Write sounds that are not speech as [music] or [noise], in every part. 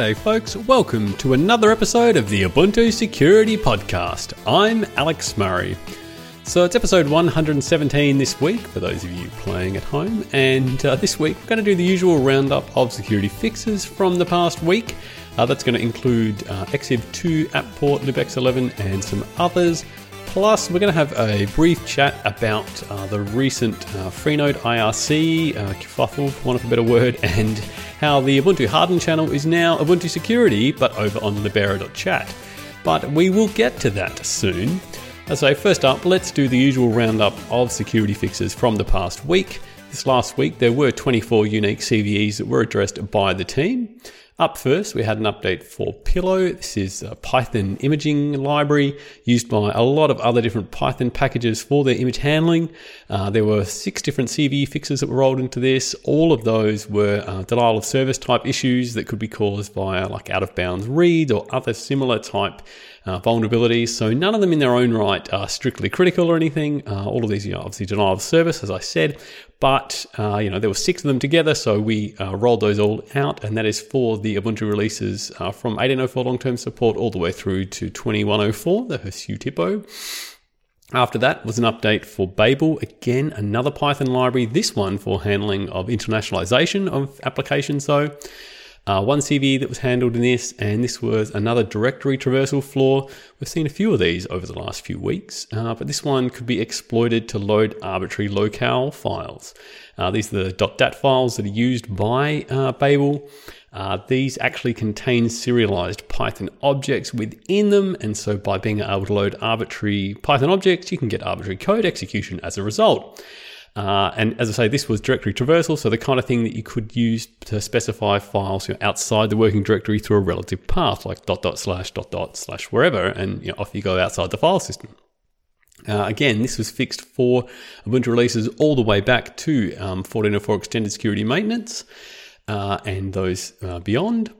G'day, folks. Welcome to another episode of the Ubuntu Security Podcast. I'm Alex Murray. So it's episode 117 this week for those of you playing at home, and uh, this week we're going to do the usual roundup of security fixes from the past week. Uh, that's going to include uh, Exiv 2, Apport, libx11, and some others. Plus, we're going to have a brief chat about uh, the recent uh, Freenode IRC uh, kerfuffle, for want of a better word, [laughs] and how the Ubuntu Harden channel is now Ubuntu Security, but over on libera.chat. But we will get to that soon. So, first up, let's do the usual roundup of security fixes from the past week. This last week, there were 24 unique CVEs that were addressed by the team. Up first, we had an update for Pillow. This is a Python imaging library used by a lot of other different Python packages for their image handling. Uh, there were six different CVE fixes that were rolled into this. All of those were uh, denial of service type issues that could be caused by like out of bounds reads or other similar type uh, vulnerabilities. So none of them in their own right are strictly critical or anything. Uh, all of these, know, obviously denial of service, as I said, but uh, you know there were six of them together, so we uh, rolled those all out, and that is for the Ubuntu releases from 18.04 long-term support all the way through to 21.04, the Hirsute Hippo. After that was an update for Babel, again another Python library. This one for handling of internationalization of applications, though. Uh, one CV that was handled in this, and this was another directory traversal flaw. We've seen a few of these over the last few weeks, uh, but this one could be exploited to load arbitrary locale files. Uh, these are the .dat files that are used by uh, Babel. Uh, these actually contain serialized Python objects within them, and so by being able to load arbitrary Python objects, you can get arbitrary code execution as a result. Uh, and as I say, this was directory traversal, so the kind of thing that you could use to specify files you know, outside the working directory through a relative path, like dot dot slash dot dot slash wherever, and you know, off you go outside the file system. Uh, again, this was fixed for Ubuntu releases all the way back to um, 14.04 Extended Security Maintenance uh, and those uh, beyond.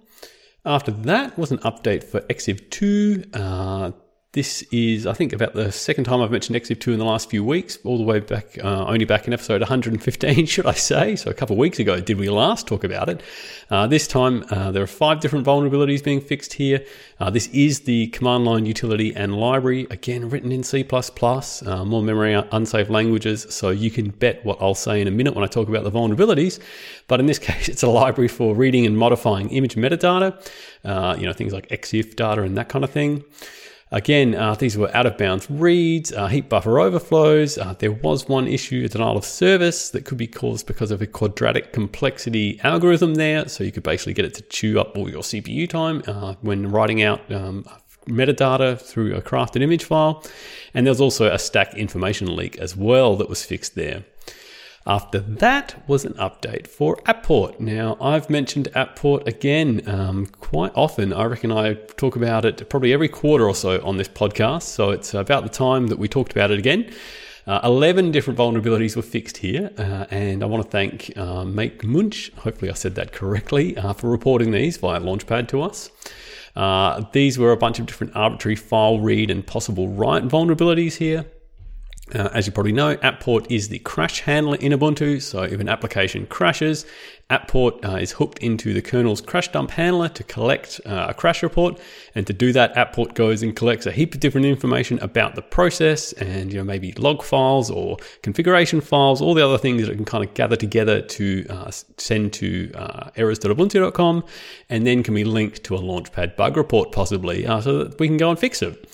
After that was an update for Exiv 2. Uh, this is, I think, about the second time I've mentioned Exiv 2 in the last few weeks, all the way back, uh, only back in episode 115, [laughs] should I say. So a couple of weeks ago, did we last talk about it? Uh, this time, uh, there are five different vulnerabilities being fixed here. Uh, this is the command line utility and library, again, written in C++, uh, more memory unsafe languages. So you can bet what I'll say in a minute when I talk about the vulnerabilities. But in this [laughs] case, it's a library for reading and modifying image metadata, uh, you know, things like EXIF data and that kind of thing. Again, uh, these were out of bounds reads, uh, heap buffer overflows. Uh, there was one issue, denial of service, that could be caused because of a quadratic complexity algorithm there. So you could basically get it to chew up all your CPU time uh, when writing out um, metadata through a crafted image file. And there's also a stack information leak as well that was fixed there. After that was an update for Apport. Now, I've mentioned Apport again um, quite often. I reckon I talk about it probably every quarter or so on this podcast. So it's about the time that we talked about it again. Uh, 11 different vulnerabilities were fixed here, uh, and I want to thank uh, Maik Münch, hopefully I said that correctly, uh, for reporting these via Launchpad to us. Uh, these were a bunch of different arbitrary file read and possible write vulnerabilities here. Uh, as you probably know, Apport is the crash handler in Ubuntu. So if an application crashes, Apport uh, is hooked into the kernel's crash dump handler to collect uh, a crash report. And to do that, Apport goes and collects a heap of different information about the process and you know maybe log files or configuration files, all the other things that it can kind of gather together to uh, send to uh, errors.ubuntu.com, and then can be linked to a Launchpad bug report possibly, uh, so that we can go and fix it.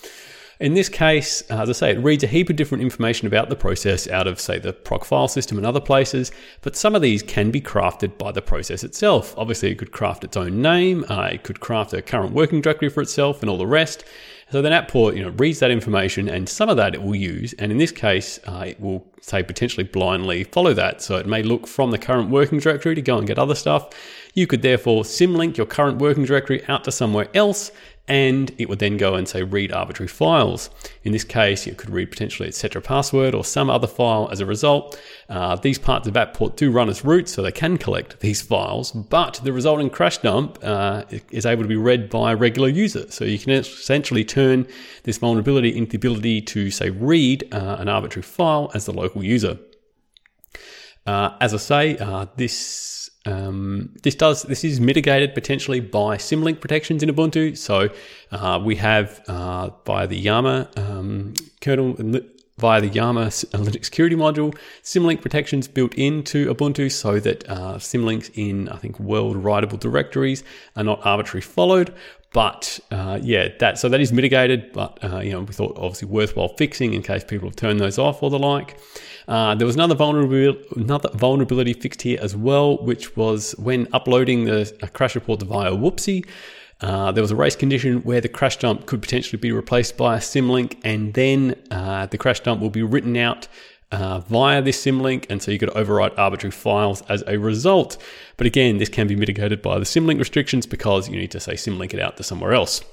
In this case, uh, as I say, it reads a heap of different information about the process out of, say, the proc file system and other places, but some of these can be crafted by the process itself. Obviously, it could craft its own name, uh, it could craft a current working directory for itself and all the rest. So then Apport, you know, reads that information and some of that it will use. And in this case, uh, it will say potentially blindly follow that. So it may look from the current working directory to go and get other stuff. You could therefore symlink your current working directory out to somewhere else and it would then go and say read arbitrary files. In this case, it could read potentially etc password or some other file as a result. Uh, these parts of Apport do run as root, so they can collect these files, but the resulting crash dump uh, is able to be read by a regular user. So you can essentially turn this vulnerability into the ability to say read uh, an arbitrary file as the local user. Uh, as I say, uh, this Um, this does this is mitigated potentially by symlink protections in Ubuntu. So uh, we have uh, via the Yama um, kernel via the Yama Linux security module, symlink protections built into Ubuntu so that uh, symlinks in, I think, world writable directories are not arbitrarily followed. But uh, yeah, that so that is mitigated, but uh, you know we thought obviously worthwhile fixing in case people have turned those off or the like. Uh, there was another vulnerability, another vulnerability fixed here as well, which was when uploading the crash report via Whoopsie. Uh, there was a race condition where the crash dump could potentially be replaced by a symlink, and then uh, the crash dump will be written out uh, via this symlink, and so you could overwrite arbitrary files as a result. But again, this can be mitigated by the symlink restrictions because you need to say symlink it out to somewhere else.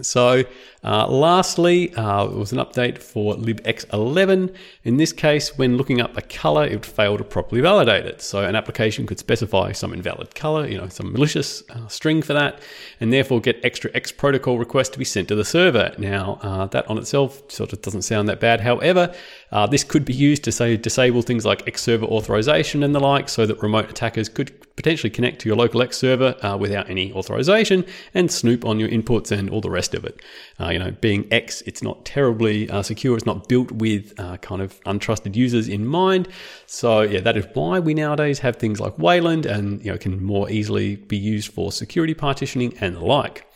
So, uh, lastly, uh, it was an update for libx11. In this case, when looking up a color, it would fail to properly validate it. So, an application could specify some invalid color, you know, some malicious uh, string for that, and therefore get extra X protocol requests to be sent to the server. Now, uh, that on itself sort of doesn't sound that bad. However, uh, this could be used to say disable things like X server authorization and the like, so that remote attackers could potentially connect to your local X server uh, without any authorization and snoop on your inputs and all the rest of it. Uh, you know, being X, it's not terribly uh, secure. It's not built with uh, kind of untrusted users in mind. So yeah, that is why we nowadays have things like Wayland and you know can more easily be used for security partitioning and the like.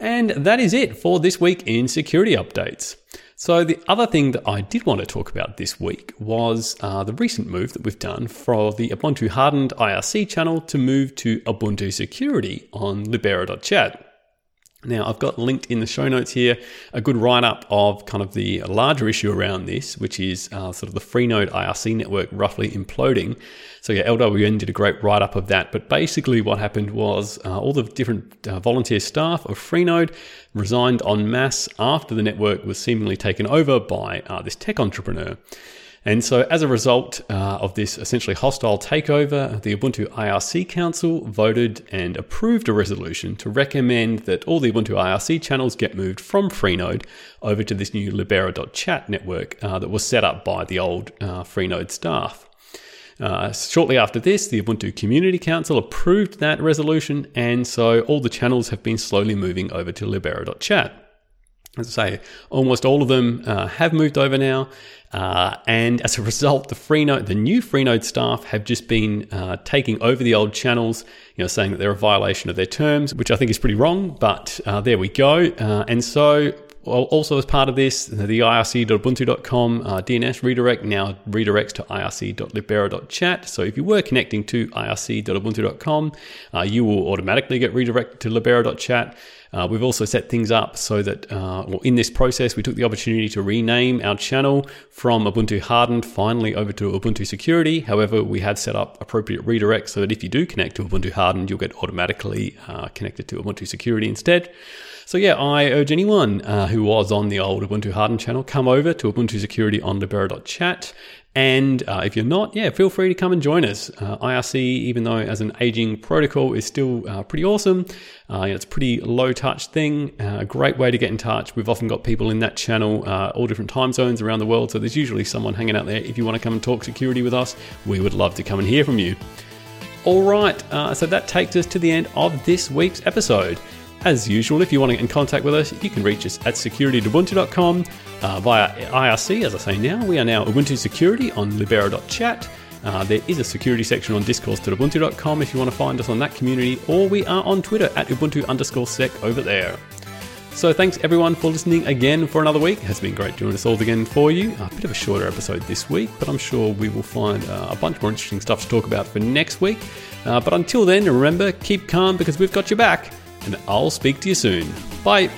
And that is it for this week in security updates. So, the other thing that I did want to talk about this week was uh, the recent move that we've done for the Ubuntu hardened IRC channel to move to Ubuntu security on libera.chat. Now, I've got linked in the show notes here a good write up of kind of the larger issue around this, which is uh, sort of the Freenode IRC network roughly imploding. So, yeah, LWN did a great write up of that. But basically, what happened was uh, all the different uh, volunteer staff of Freenode resigned en masse after the network was seemingly taken over by uh, this tech entrepreneur. And so, as a result uh, of this essentially hostile takeover, the Ubuntu IRC Council voted and approved a resolution to recommend that all the Ubuntu IRC channels get moved from Freenode over to this new Libera.chat network uh, that was set up by the old uh, Freenode staff. Uh, shortly after this, the Ubuntu Community Council approved that resolution, and so all the channels have been slowly moving over to Libera.chat. As I say, almost all of them uh, have moved over now, uh, and as a [laughs] result, the Freenode, the new Freenode staff have just been uh, taking over the old channels, you know, saying that they're a violation of their terms, which I think is pretty wrong. But uh, there we go. Uh, and so also, as part of this, the irc.ubuntu.com uh, DNS redirect now redirects to irc.libera.chat. So if you were connecting to irc.ubuntu.com, uh, you will automatically get redirected to libera.chat. Uh, we've also set things up so that, uh, well, in this process, we took the opportunity to rename our channel from Ubuntu Hardened finally over to Ubuntu Security. However, we had set up appropriate redirects so that if you do connect to Ubuntu Hardened, you'll get automatically uh, connected to Ubuntu Security instead. So yeah, I urge anyone uh, who was on the old Ubuntu Hardened channel, come over to Ubuntu Security on libera.chat. And uh, if you're not, yeah, feel free to come and join us. Uh, IRC, even though as an aging protocol, is still uh, pretty awesome. Uh, it's a pretty low touch thing, uh, a great way to get in touch. We've often got people in that channel, uh, all different time zones around the world. So there's usually someone hanging out there. If you want to come and talk security with us, we would love to come and hear from you. All right, so that takes us to the end of this week's episode. As usual, if you want to get in contact with us, you can reach us at security.ubuntu.com uh, via IRC. As I say now, we are now Ubuntu Security on libera.chat. Uh, there is a security section on discourse.ubuntu.com if you want to find us on that community, or we are on Twitter at ubuntu underscore sec over there. So thanks everyone for listening again for another week. It has been great doing this all again for you. A bit of a shorter episode this week, but I'm sure we will find uh, a bunch more interesting stuff to talk about for next week. Uh, but until then, remember, keep calm because we've got your back and I'll speak to you soon. Bye.